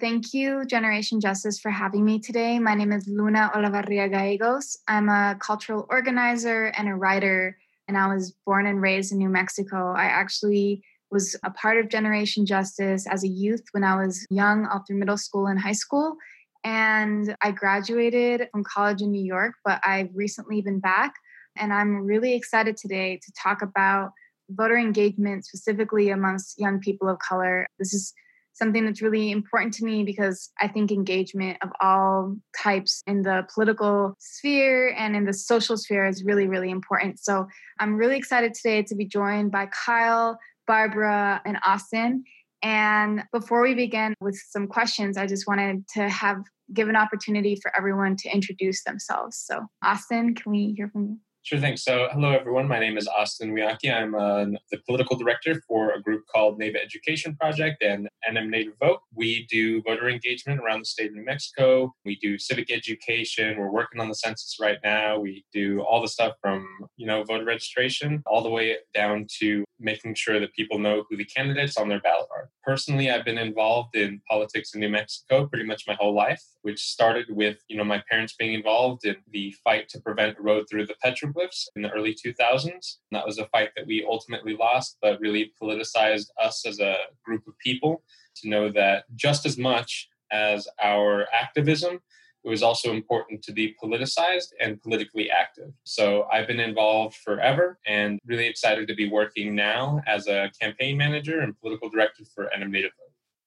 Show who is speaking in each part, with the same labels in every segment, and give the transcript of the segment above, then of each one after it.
Speaker 1: Thank you, Generation Justice, for having me today. My name is Luna Olavarria Gallegos. I'm a cultural organizer and a writer, and I was born and raised in New Mexico. I actually was a part of Generation Justice as a youth when I was young, all through middle school and high school. And I graduated from college in New York, but I've recently been back. And I'm really excited today to talk about voter engagement, specifically amongst young people of color. This is something that's really important to me because I think engagement of all types in the political sphere and in the social sphere is really, really important. So I'm really excited today to be joined by Kyle, Barbara, and Austin. And before we begin with some questions, I just wanted to have give an opportunity for everyone to introduce themselves. So, Austin, can we hear from you?
Speaker 2: Sure thing. So, hello everyone. My name is Austin Weahkee. I'm uh, the political director for a group called NAVA Education Project and NM Native Vote. We do voter engagement around the state of New Mexico. We do civic education. We're working on the census right now. We do all the stuff from you know voter registration all the way down to making sure that people know who the candidates on their ballot are. Personally, I've been involved in politics in New Mexico pretty much my whole life, which started with you know my parents being involved in the fight to prevent a road through the petrol petroglyphs in the early 2000s. And that was a fight that we ultimately lost, but really politicized us as a group of people to know that just as much as our activism, it was also important to be politicized and politically active. So I've been involved forever and really excited to be working now as a campaign manager and political director for NM Native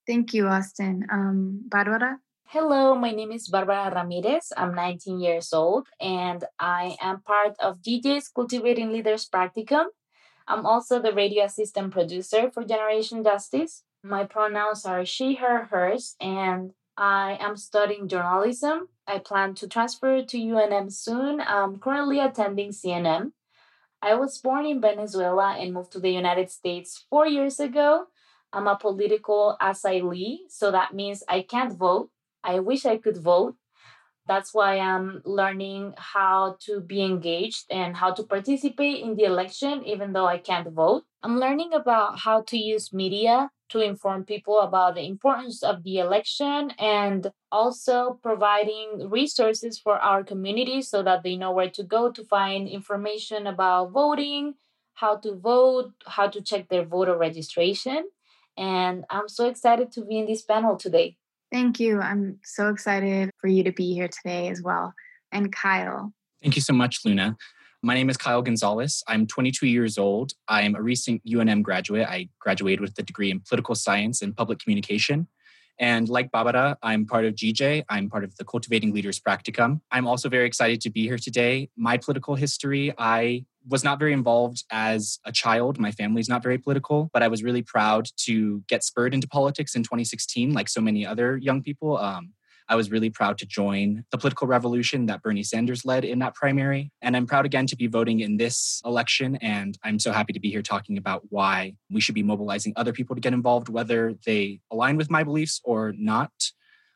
Speaker 1: Thank you, Austin. Um, Barbara?
Speaker 3: Hello, my name is Barbara Ramirez. I'm 19 years old and I am part of GJ's Cultivating Leaders Practicum. I'm also the radio assistant producer for Generation Justice. My pronouns are she, her, hers, and I am studying journalism. I plan to transfer to UNM soon. I'm currently attending CNM. I was born in Venezuela and moved to the United States four years ago. I'm a political asylee, so that means I can't vote I wish I could vote. That's why I'm learning how to be engaged and how to participate in the election, even though I can't vote. I'm learning about how to use media to inform people about the importance of the election and also providing resources for our community so that they know where to go to find information about voting, how to vote, how to check their voter registration. And I'm so excited to be in this panel today.
Speaker 1: Thank you. I'm so excited for you to be here today as well. And Kyle.
Speaker 4: Thank you so much, Luna. My name is Kyle Gonzalez. I'm 22 years old. I'm a recent UNM graduate. I graduated with a degree in political science and public communication. And like Barbara, I'm part of GJ. I'm part of the Cultivating Leaders Practicum. I'm also very excited to be here today. My political history, I was not very involved as a child. My family's not very political, but I was really proud to get spurred into politics in 2016, like so many other young people. Um, I was really proud to join the political revolution that Bernie Sanders led in that primary. And I'm proud again to be voting in this election. And I'm so happy to be here talking about why we should be mobilizing other people to get involved, whether they align with my beliefs or not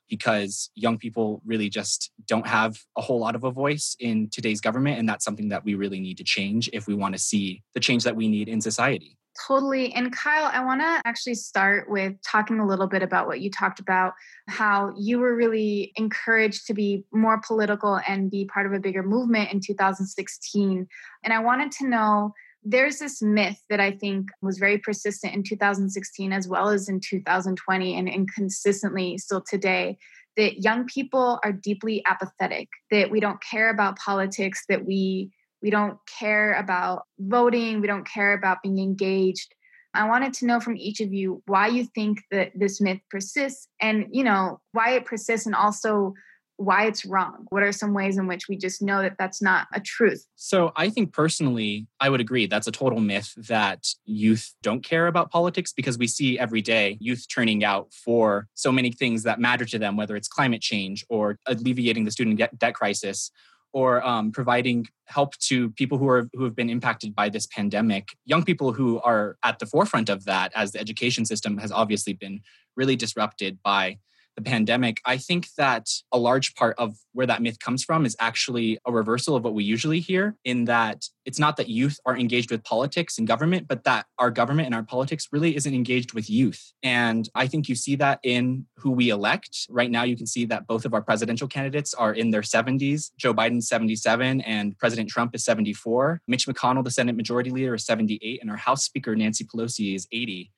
Speaker 4: because young people really just don't have a whole lot of a voice in today's government. And that's something that we really need to change if we want to see the change that we need in society.
Speaker 1: Totally. And Kyle, I want to actually start with talking a little bit about what you talked about, how you were really encouraged to be more political and be part of a bigger movement in 2016. And I wanted to know there's this myth that I think was very persistent in 2016 as well as in 2020 and, and consistently still today that young people are deeply apathetic, that we don't care about politics, that we we don't care about voting, we don't care about being engaged. I wanted to know from each of you why you think that this myth persists and you know why it persists and also why it's wrong. What are some ways in which we just know that that's not a truth?
Speaker 4: So, I think personally, I would agree that's a total myth that youth don't care about politics because we see every day youth turning out for so many things that matter to them, whether it's climate change or alleviating the student debt crisis or um, providing help to people who are who have been impacted by this pandemic young people who are at the forefront of that as the education system has obviously been really disrupted by the pandemic, I think that a large part of where that myth comes from is actually a reversal of what we usually hear, in that it's not that youth are engaged with politics and government, but that our government and our politics really isn't engaged with youth. And I think you see that in who we elect. Right now, you can see that both of our presidential candidates are in their 70s. Joe Biden's 77, and President Trump is 74. Mitch McConnell, the Senate Majority Leader, is 78, and our House Speaker, Nancy Pelosi, is 80.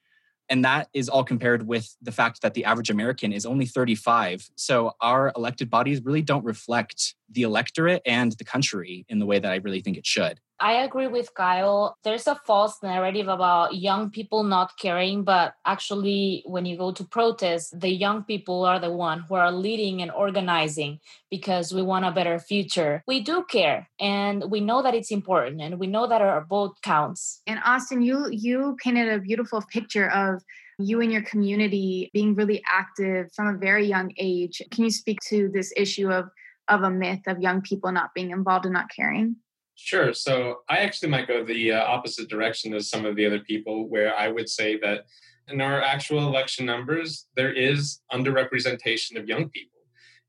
Speaker 4: And that is all compared with the fact that the average American is only 35. So our elected bodies really don't reflect the electorate and the country in the way that I really think it should.
Speaker 3: I agree with Kyle. There's a false narrative about young people not caring, but actually, when you go to protests, the young people are the one who are leading and organizing because we want a better future. We do care, and we know that it's important, and we know that our vote counts.
Speaker 1: And Austin, you you painted a beautiful picture of you and your community being really active from a very young age. Can you speak to this issue of of a myth of young people not being involved and not caring?
Speaker 2: Sure. So I actually might go the uh, opposite direction as some of the other people, where I would say that in our actual election numbers, there is underrepresentation of young people.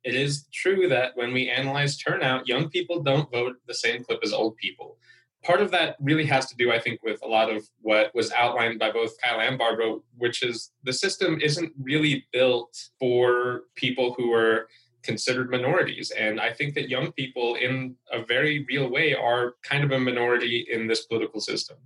Speaker 2: It is true that when we analyze turnout, young people don't vote the same clip as old people. Part of that really has to do, I think, with a lot of what was outlined by both Kyle and Barbara, which is the system isn't really built for people who are considered minorities. And I think that young people, in a very real way, are kind of a minority in this political system.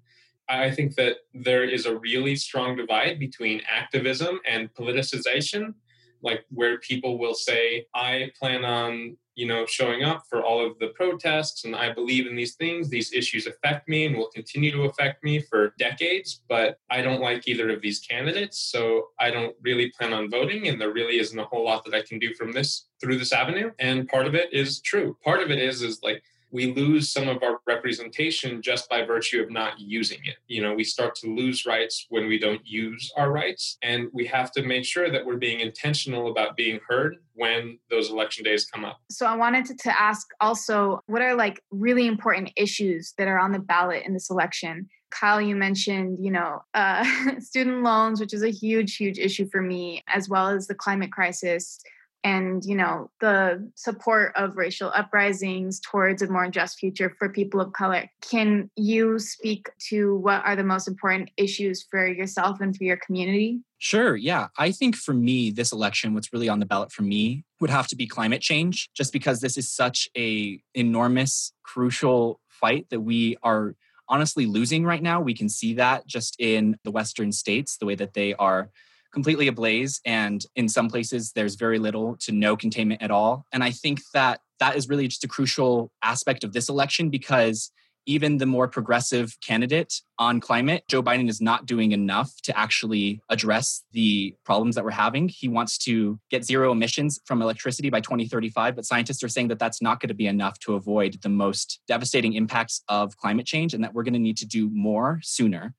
Speaker 2: I think that there is a really strong divide between activism and politicization, like where people will say, I plan on you know, showing up for all of the protests. And I believe in these things. These issues affect me and will continue to affect me for decades. But I don't like either of these candidates. So I don't really plan on voting. And there really isn't a whole lot that I can do from this through this avenue. And part of it is true. Part of it is, is like, we lose some of our representation just by virtue of not using it. You know, we start to lose rights when we don't use our rights. And we have to make sure that we're being intentional about being heard when those election days come up.
Speaker 1: So I wanted to, ask also what are like really important issues that are on the ballot in this election? Kyle, you mentioned, you know, uh, student loans, which is a huge, huge issue for me, as well as the climate crisis and you know the support of racial uprisings towards a more just future for people of color can you speak to what are the most important issues for yourself and for your community
Speaker 4: Sure. Yeah. I think for me, this election, what's really on the ballot for me would have to be climate change, just because this is such a enormous, crucial fight that we are honestly losing right now. We can see that just in the Western states, the way that they are completely ablaze and in some places there's very little to no containment at all and i think that that is really just a crucial aspect of this election because even the more progressive candidate on climate, Joe Biden is not doing enough to actually address the problems that we're having. He wants to get zero emissions from electricity by 2035, but scientists are saying that that's not going to be enough to avoid the most devastating impacts of climate change and that we're going to need to do more sooner.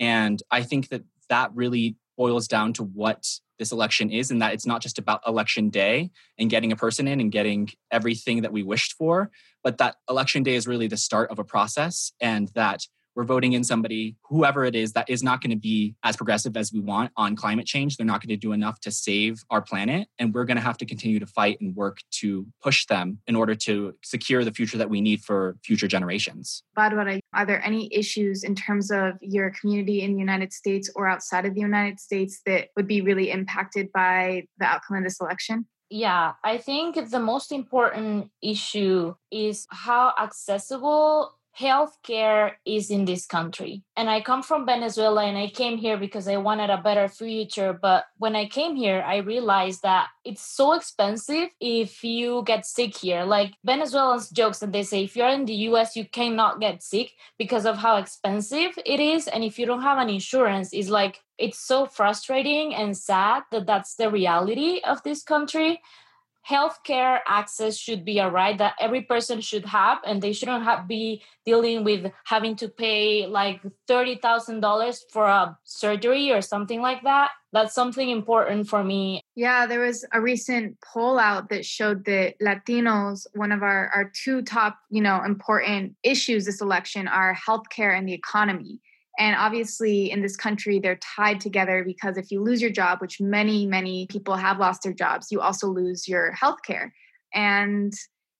Speaker 4: And I think that that really boils down to what this election is and that it's not just about election day and getting a person in and getting everything that we wished for but that election day is really the start of a process and that we're voting in somebody, whoever it is, that is not going to be as progressive as we want on climate change. They're not going to do enough to save our planet. And we're going to have to continue to fight and work to push them in order to secure the future that we need for future generations.
Speaker 1: Barbara, are there any issues in terms of your community in the United States or outside of the United States that would be really impacted by the outcome of this election?
Speaker 3: Yeah, I think the most important issue is how accessible healthcare is in this country. And I come from Venezuela and I came here because I wanted a better future. But when I came here, I realized that it's so expensive if you get sick here. Like Venezuelans jokes that they say if you're in the US, you cannot get sick because of how expensive it is. And if you don't have an insurance, it's like it's so frustrating and sad that that's the reality of this country healthcare access should be a right that every person should have and they shouldn't have be dealing with having to pay like $30,000 for a surgery or something like that. That's something important for me.
Speaker 1: Yeah there was a recent poll out that showed that latinos one of our our two top you know important issues this election are healthcare and the economy And obviously, in this country, they're tied together because if you lose your job, which many, many people have lost their jobs, you also lose your health care. And,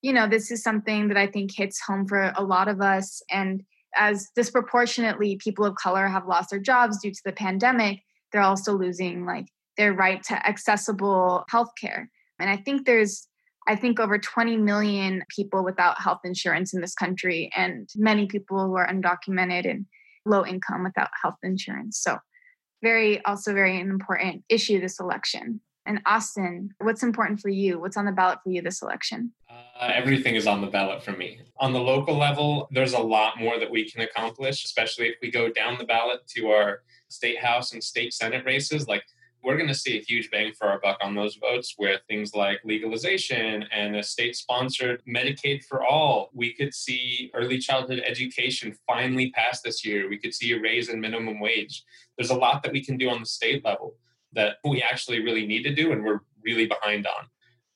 Speaker 1: you know, this is something that I think hits home for a lot of us. And as disproportionately people of color have lost their jobs due to the pandemic, they're also losing like their right to accessible health care. And I think there's I think over 20 million people without health insurance in this country, and many people who are undocumented and low income without health insurance. So, very, also very important issue this election. And Austin, what's important for you? What's on the ballot for you this election?
Speaker 2: Uh, everything is on the ballot for me. On the local level, there's a lot more that we can accomplish, especially if we go down the ballot to our state house and state senate races. Like we're going to see a huge bang for our buck on those votes with things like legalization and a state sponsored Medicaid for all. We could see early childhood education finally pass this year. We could see a raise in minimum wage. There's a lot that we can do on the state level that we actually really need to do and we're really behind on.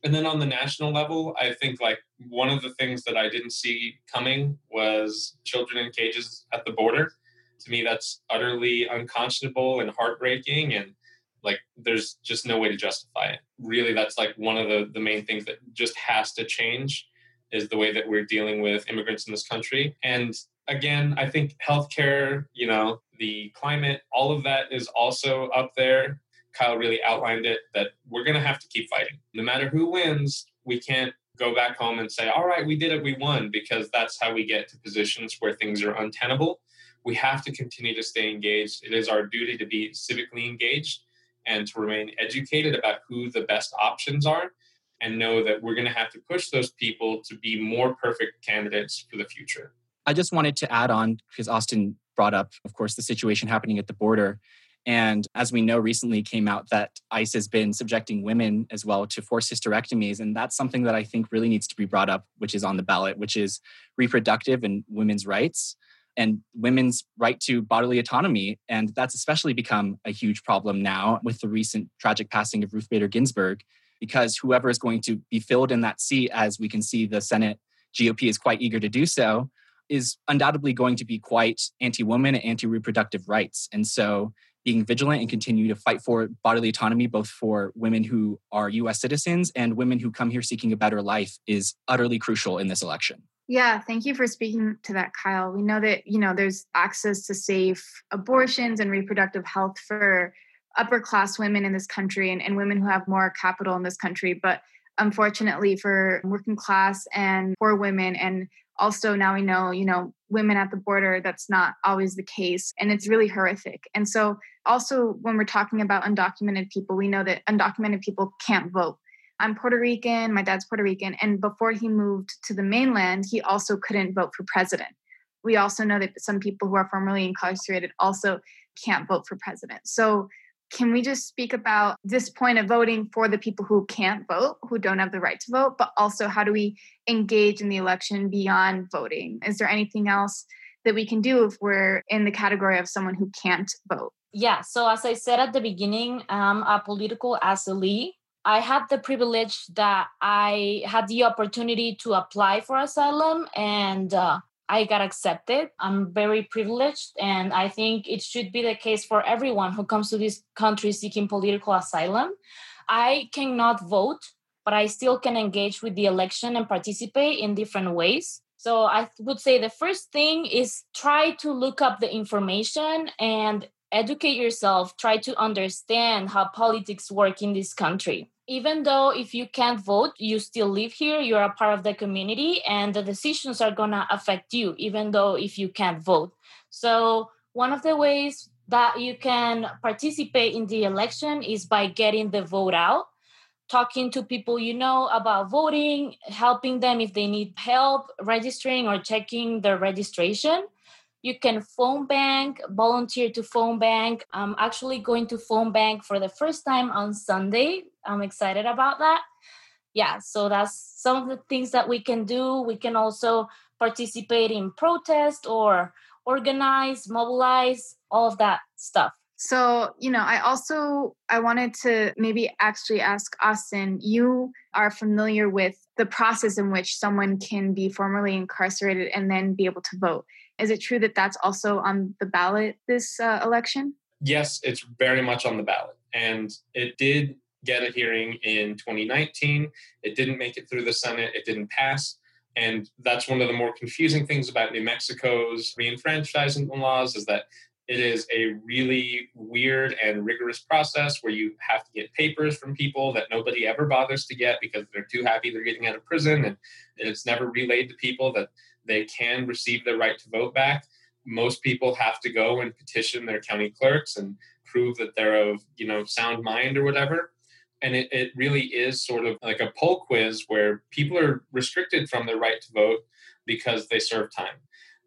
Speaker 2: And then on the national level, I think like one of the things that I didn't see coming was children in cages at the border. To me, that's utterly unconscionable and heartbreaking. And like there's just no way to justify it. Really that's like one of the the main things that just has to change is the way that we're dealing with immigrants in this country. And again i think healthcare you know the climate all of that is also up there. Kyle really outlined it that we're going to have to keep fighting. No matter who wins we can't go back home and say all right we did it we won because that's how we get to positions where things are untenable. We have to continue to stay engaged. It is our duty to be civically engaged and to remain educated about who the best options are and know that we're going to have to push those people to be more perfect candidates for the future.
Speaker 4: I just wanted to add on because Austin brought up, of course, the situation happening at the border. And as we know, recently came out that ICE has been subjecting women as well to forced hysterectomies. And that's something that I think really needs to be brought up, which is on the ballot, which is reproductive and women's rights and women's right to bodily autonomy. And that's especially become a huge problem now with the recent tragic passing of Ruth Bader Ginsburg, because whoever is going to be filled in that seat, as we can see the Senate GOP is quite eager to do so, is undoubtedly going to be quite anti woman anti reproductive rights. And so being vigilant and continue to fight for bodily autonomy, both for women who are US citizens and women who come here seeking a better life, is utterly crucial in this election.
Speaker 1: Yeah, thank you for speaking to that, Kyle. We know that, you know, there's access to safe abortions and reproductive health for upper class women in this country and, and women who have more capital in this country. But unfortunately for working class and poor women and also now we know you know women at the border that's not always the case and it's really horrific and so also when we're talking about undocumented people we know that undocumented people can't vote I'm Puerto Rican, my dad's Puerto Rican, and before he moved to the mainland, he also couldn't vote for president. We also know that some people who are formerly incarcerated also can't vote for president. So, can we just speak about this point of voting for the people who can't vote, who don't have the right to vote, but also how do we engage in the election beyond voting? Is there anything else that we can do if we're in the category of someone who can't vote?
Speaker 3: Yeah, so as I said at the beginning, I'm a political asylee I had the privilege that I had the opportunity to apply for asylum and uh, I got accepted. I'm very privileged, and I think it should be the case for everyone who comes to this country seeking political asylum. I cannot vote, but I still can engage with the election and participate in different ways. So I would say the first thing is try to look up the information and educate yourself, try to understand how politics work in this country. Even though if you can't vote, you still live here, you're a part of the community, and the decisions are gonna affect you, even though if you can't vote. So, one of the ways that you can participate in the election is by getting the vote out talking to people you know about voting, helping them if they need help registering or checking their registration. You can phone bank, volunteer to phone bank. I'm actually going to phone bank for the first time on Sunday. I'm excited about that. Yeah, so that's some of the things that we can do. We can also participate in protest or organize, mobilize, all of that stuff.
Speaker 1: So, you know, I also I wanted to maybe actually ask Austin, you are familiar with the process in which someone can be formerly incarcerated and then be able to vote. Is it true that that's also on the ballot this uh, election?
Speaker 2: Yes, it's very much on the ballot. And it did get a hearing in 2019. It didn't make it through the Senate, it didn't pass. And that's one of the more confusing things about New Mexico's reenfranchisement laws is that it is a really weird and rigorous process where you have to get papers from people that nobody ever bothers to get because they're too happy they're getting out of prison. And it's never relayed to people that they can receive their right to vote back. Most people have to go and petition their county clerks and prove that they're of you know sound mind or whatever and it, it really is sort of like a poll quiz where people are restricted from their right to vote because they serve time.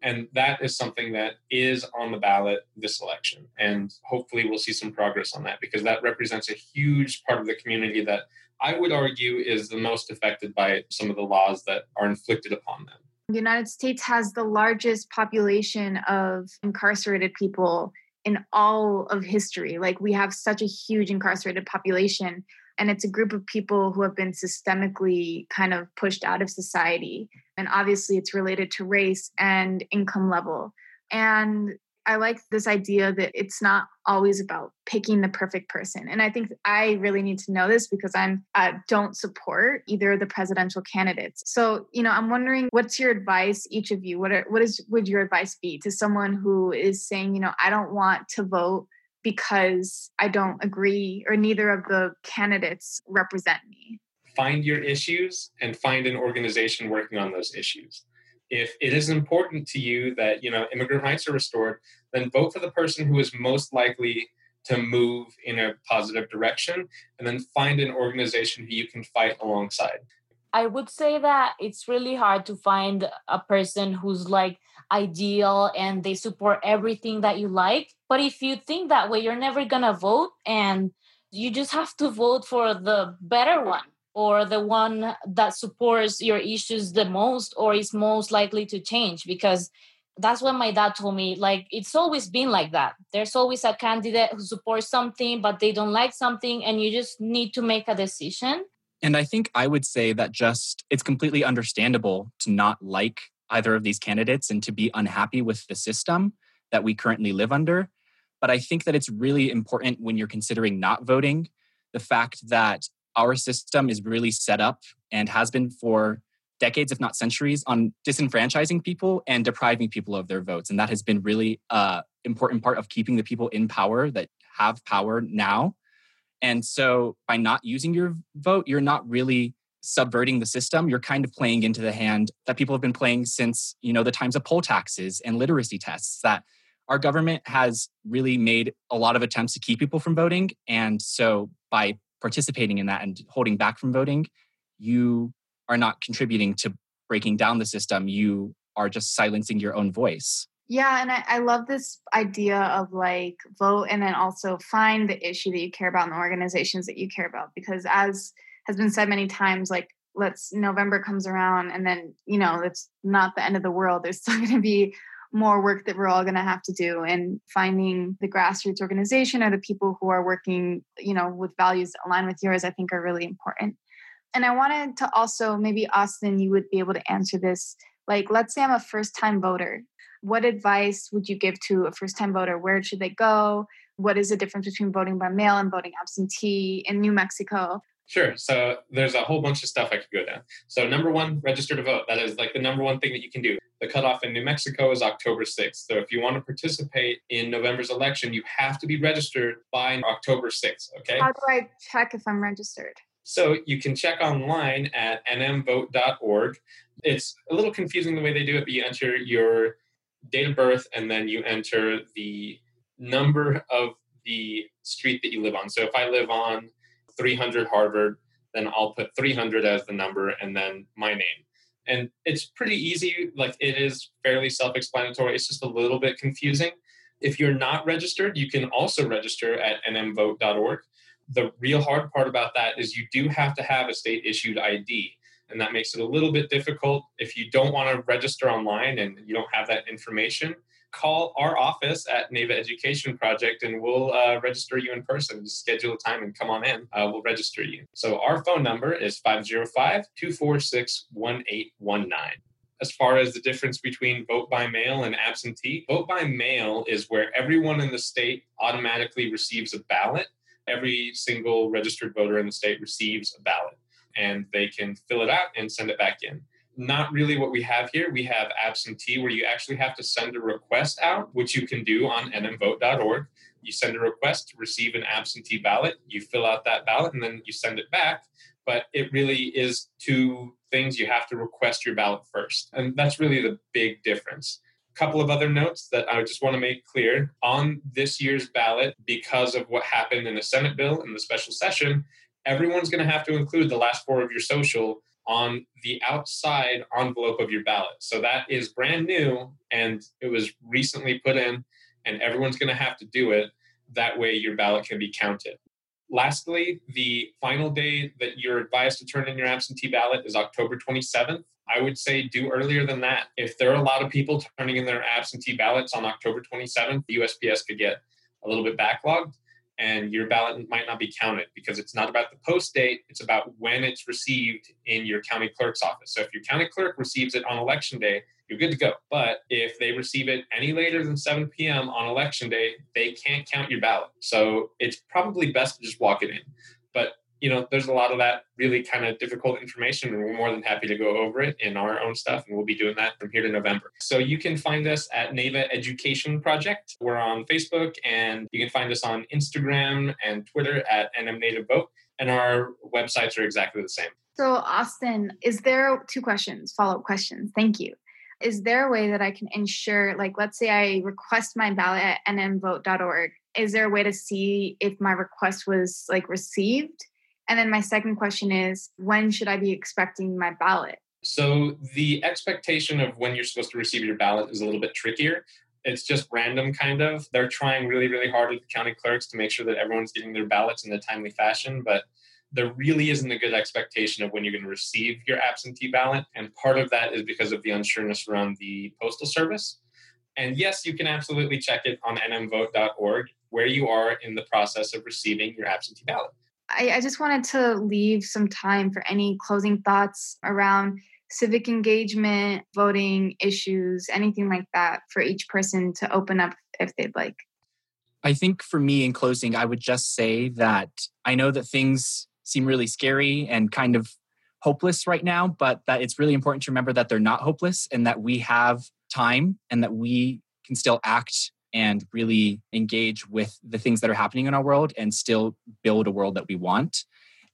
Speaker 2: And that is something that is on the ballot this election. And hopefully we'll see some progress on that because that represents a huge part of the community that i would argue is the most affected by some of the laws that are inflicted upon them.
Speaker 1: The united states has the largest population of incarcerated people in all of history. Like we have such a huge incarcerated population and it's a group of people who have been systemically kind of pushed out of society. And obviously, it's related to race and income level. And I like this idea that it's not always about picking the perfect person. And I think I really need to know this because I'm don't support either of the presidential candidates. So, you know, I'm wondering what's your advice, each of you? What are, what is would your advice be to someone who is saying, you know, I don't want to vote because I don't agree or neither of the candidates represent me.
Speaker 2: Find your issues and find an organization working on those issues. If it is important to you that, you know, immigrant rights are restored, then vote for the person who is most likely to move in a positive direction and then find an organization who you can fight alongside.
Speaker 3: I would say that it's really hard to find a person who's like ideal and they support everything that you like. But if you think that way, you're never gonna vote and you just have to vote for the better one or the one that supports your issues the most or is most likely to change because that's what my dad told me like it's always been like that there's always a candidate who supports something but they don't like something and you just need to make a decision
Speaker 4: and I think I would say that just it's completely understandable to not like either of these candidates and to be unhappy with the system that we currently live under. But I think that it's really important when you're considering not voting the fact that our system is really set up and has been for decades, if not centuries, on disenfranchising people and depriving people of their votes. And that has been really an important part of keeping the people in power that have power now and so by not using your vote, you're not really subverting the system. You're kind of playing into the hand that people have been playing since, you know, the times of poll taxes and literacy tests that our government has really made a lot of attempts to keep people from voting. And so by participating in that and holding back from voting, you are not contributing to breaking down the system. You are just silencing your own voice.
Speaker 1: Yeah, and I, I, love this idea of like vote and then also find the issue that you care about and the organizations that you care about. Because as has been said many times, like let's November comes around and then, you know, it's not the end of the world. There's still gonna be more work that we're all gonna have to do. And finding the grassroots organization or the people who are working, you know, with values that align with yours, I think are really important. And I wanted to also maybe Austin, you would be able to answer this. Like, let's say I'm a first time voter what advice would you give to a first time voter? Where should they go? What is the difference between voting by mail and voting absentee in New Mexico?
Speaker 2: Sure. So there's a whole bunch of stuff I could go down. So number one, register to vote. That is like the number one thing that you can do. The cutoff in New Mexico is October 6th. So if you want to participate in November's election, you have to be registered by October 6th. Okay.
Speaker 1: How do I check if I'm registered?
Speaker 2: So you can check online at nmvote.org. It's a little confusing the way they do it, but you enter your date of birth, and then you enter the number of the street that you live on. So if I live on 300 Harvard, then I'll put 300 as the number and then my name. And it's pretty easy. Like it is fairly self explanatory. It's just a little bit confusing. If you're not registered, you can also register at nmvote.org. The real hard part about that is you do have to have a state issued ID and that makes it a little bit difficult. If you don't want to register online and you don't have that information, call our office at NAVA Education Project and we'll uh, register you in person. Just schedule a time and come on in. Uh, we'll register you. So our phone number is 505 246 1819. as far as the difference between vote by mail and absentee. Vote by mail is where everyone in the state automatically receives a ballot. Every single registered voter in the state receives a ballot and they can fill it out and send it back in. Not really what we have here. We have absentee, where you actually have to send a request out, which you can do on nmvote.org. You send a request to receive an absentee ballot, you fill out that ballot, and then you send it back. But it really is two things. You have to request your ballot first. And that's really the big difference A couple of other notes that I just want to make clear. On this year's ballot, because of what happened in the Senate bill in the special session, everyone's going to have to include the last four of your social on the outside envelope of your ballot. So that is brand new and it was recently put in, and everyone's going to have to do it. That way, your ballot can be counted. Lastly, the final day that you're advised to turn in your absentee ballot is October 27th. I would say do earlier than that. If there are a lot of people turning in their absentee ballots on October 27th, the USPS could get a little bit backlogged and your ballot might not be counted because it's not about the post date, it's about when it's received in your county clerk's office. So if your county clerk receives it on election day, you're good to go. But if they receive it any later than 7 p.m. on election day, they can't count your ballot. So it's probably best to just walk it in. But you know, there's a lot of that really kind of difficult information, and we're more than happy to go over it in our own stuff, and we'll be doing that from here to November. So you can find us at NAVA Education Project. We're on Facebook, and you can find us on Instagram and Twitter at NM Native Vote, and our websites are exactly the same.
Speaker 1: So, Austin, is there two questions, follow up questions? Thank you. Is there a way that I can ensure, like, let's say I request my ballot at nmvote.org? Is there a way to see if my request was like received? And then my second question is when should I be expecting my ballot?
Speaker 2: So the expectation of when you're supposed to receive your ballot is a little bit trickier. It's just random, kind of. They're trying really, really hard with the county clerks to make sure that everyone's getting their ballots in a timely fashion, but there really isn't a good expectation of when you're going to receive your absentee ballot. And part of that is because of the unsureness around the postal service. And yes, you can absolutely check it on nmvote.org where you are in the process of receiving your absentee ballot.
Speaker 1: I, I just wanted to leave some time for any closing thoughts around civic engagement, voting issues, anything like that for each person to open up if they'd like.
Speaker 4: I think for me in closing, I would just say that I know that things seem really scary and kind of hopeless right now, but that it's really important to remember that they're not hopeless and that we have time and that we can still act and really engage with the things that are happening in our world and still build a world that we want.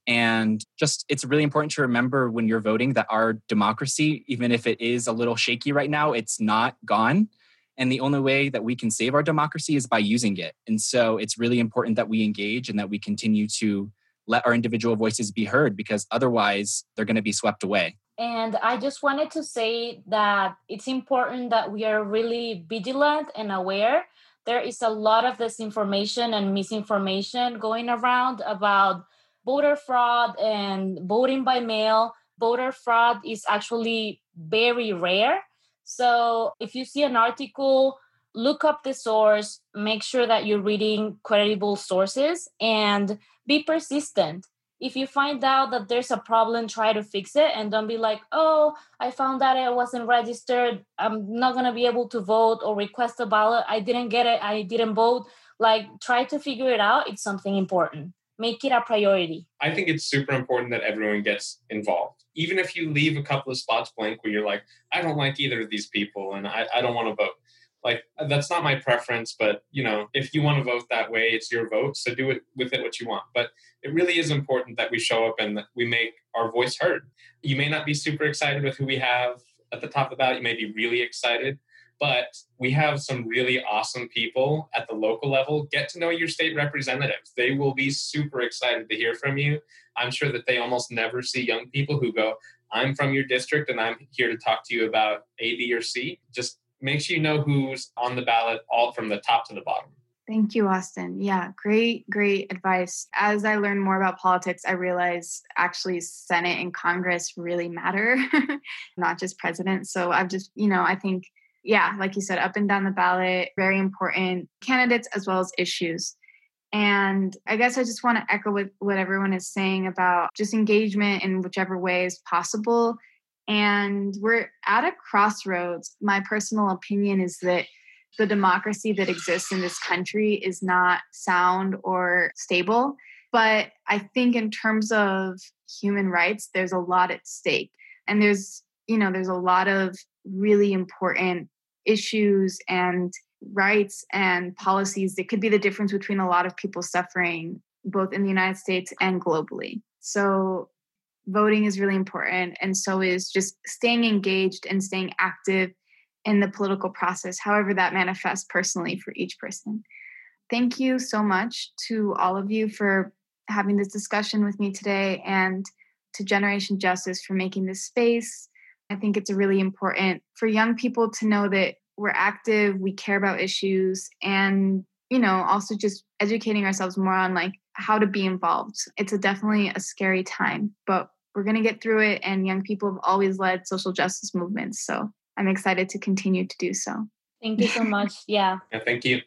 Speaker 4: And just, it's really important to remember when you're voting that our democracy, even if it is a little shaky right now, it's not gone. And the only way that we can save our democracy is by using it. And so it's really important that we engage and that we continue to let our individual voices be heard because otherwise they're going to be swept away.
Speaker 3: And I just wanted to say that it's important that we are really vigilant and aware. There is a lot of disinformation and misinformation going around about voter fraud and voting by mail. Voter fraud is actually very rare. So if you see an article, look up the source, make sure that you're reading credible sources, and be persistent if you find out that there's a problem try to fix it and don't be like oh i found out i wasn't registered. I'm not going to be able to vote or request a ballot. I didn't get it. I didn't vote. Like try to figure it out. It's something important. Make it a priority.
Speaker 2: I think it's super important that everyone gets involved. Even if you leave a couple of spots blank where you're like i don't like either of these people and i, I don't want to vote like uh, that's not my preference but you know if you want to vote that way it's your vote so do it with it what you want. But it really is important that we show up and that we make our voice heard. You may not be super excited with who we have at the top of ballot you may be really excited but we have some really awesome people at the local level. Get to know your state representatives. They will be super excited to hear from you. I'm sure that they almost never see young people who go i'm from your district and i'm here to talk to you about a b or c. Just make sure you know who's on the ballot all from the top to the bottom.
Speaker 1: Thank you, Austin. Yeah, great, great advice. As I learn more about politics, I realize actually Senate and Congress really matter, not just president. So I've just, you know, I think, yeah, like you said, up and down the ballot, very important candidates as well as issues. And I guess I just want to echo what, what everyone is saying about just engagement in whichever way is possible And we're at a crossroads. My personal opinion is that the democracy that exists in this country is not sound or stable. But I think in terms of human rights, there's a lot at stake. And there's, you know, there's a lot of really important issues and rights and policies that could be the difference between a lot of people suffering both in the United States and globally. So voting is really important and so is just staying engaged and staying active in the political process however that manifests personally for each person. Thank you so much to all of you for having this discussion with me today and to Generation Justice for making this space. I think it's really important for young people to know that we're active, we care about issues, and you know, also just educating ourselves more on like how to be involved. It's a definitely a scary time, but we're going to get through it. And young people have always led social justice movements. So I'm excited to continue to do so.
Speaker 3: Thank you so much. Yeah.
Speaker 2: yeah thank you.